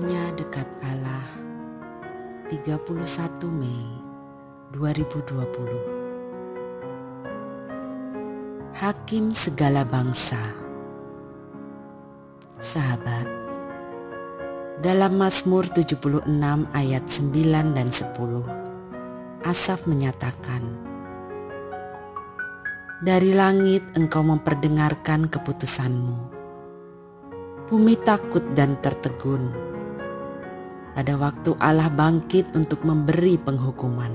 Hanya dekat Allah. 31 Mei 2020 Hakim segala bangsa. Sahabat Dalam Mazmur 76 ayat 9 dan 10 Asaf menyatakan Dari langit engkau memperdengarkan keputusanmu. Bumi takut dan tertegun. Pada waktu Allah bangkit untuk memberi penghukuman,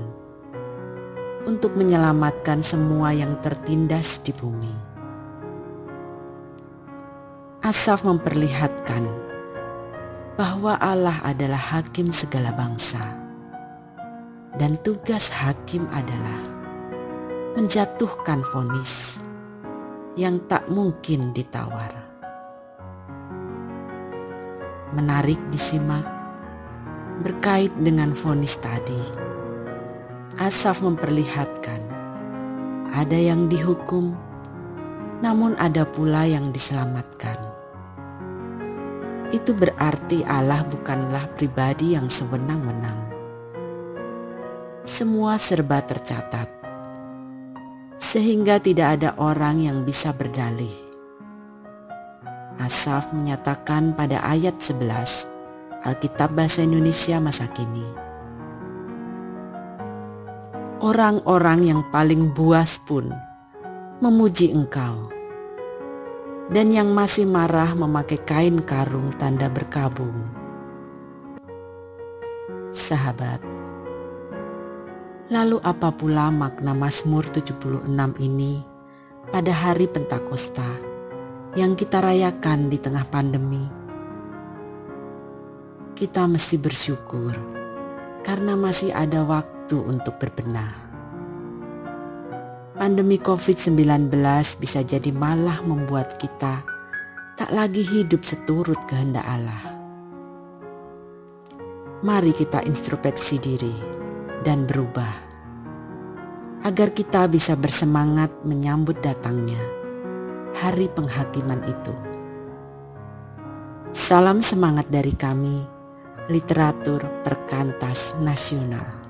untuk menyelamatkan semua yang tertindas di bumi. Asaf memperlihatkan bahwa Allah adalah hakim segala bangsa, dan tugas hakim adalah menjatuhkan vonis yang tak mungkin ditawar. Menarik disimak berkait dengan vonis tadi. Asaf memperlihatkan ada yang dihukum, namun ada pula yang diselamatkan. Itu berarti Allah bukanlah pribadi yang sewenang-wenang. Semua serba tercatat, sehingga tidak ada orang yang bisa berdalih Asaf menyatakan pada ayat 11 Alkitab Bahasa Indonesia masa kini. Orang-orang yang paling buas pun memuji engkau. Dan yang masih marah memakai kain karung tanda berkabung. Sahabat, lalu apa pula makna Mazmur 76 ini pada hari Pentakosta? yang kita rayakan di tengah pandemi. Kita mesti bersyukur karena masih ada waktu untuk berbenah. Pandemi COVID-19 bisa jadi malah membuat kita tak lagi hidup seturut kehendak Allah. Mari kita introspeksi diri dan berubah agar kita bisa bersemangat menyambut datangnya hari penghakiman itu. Salam semangat dari kami, literatur perkantas nasional.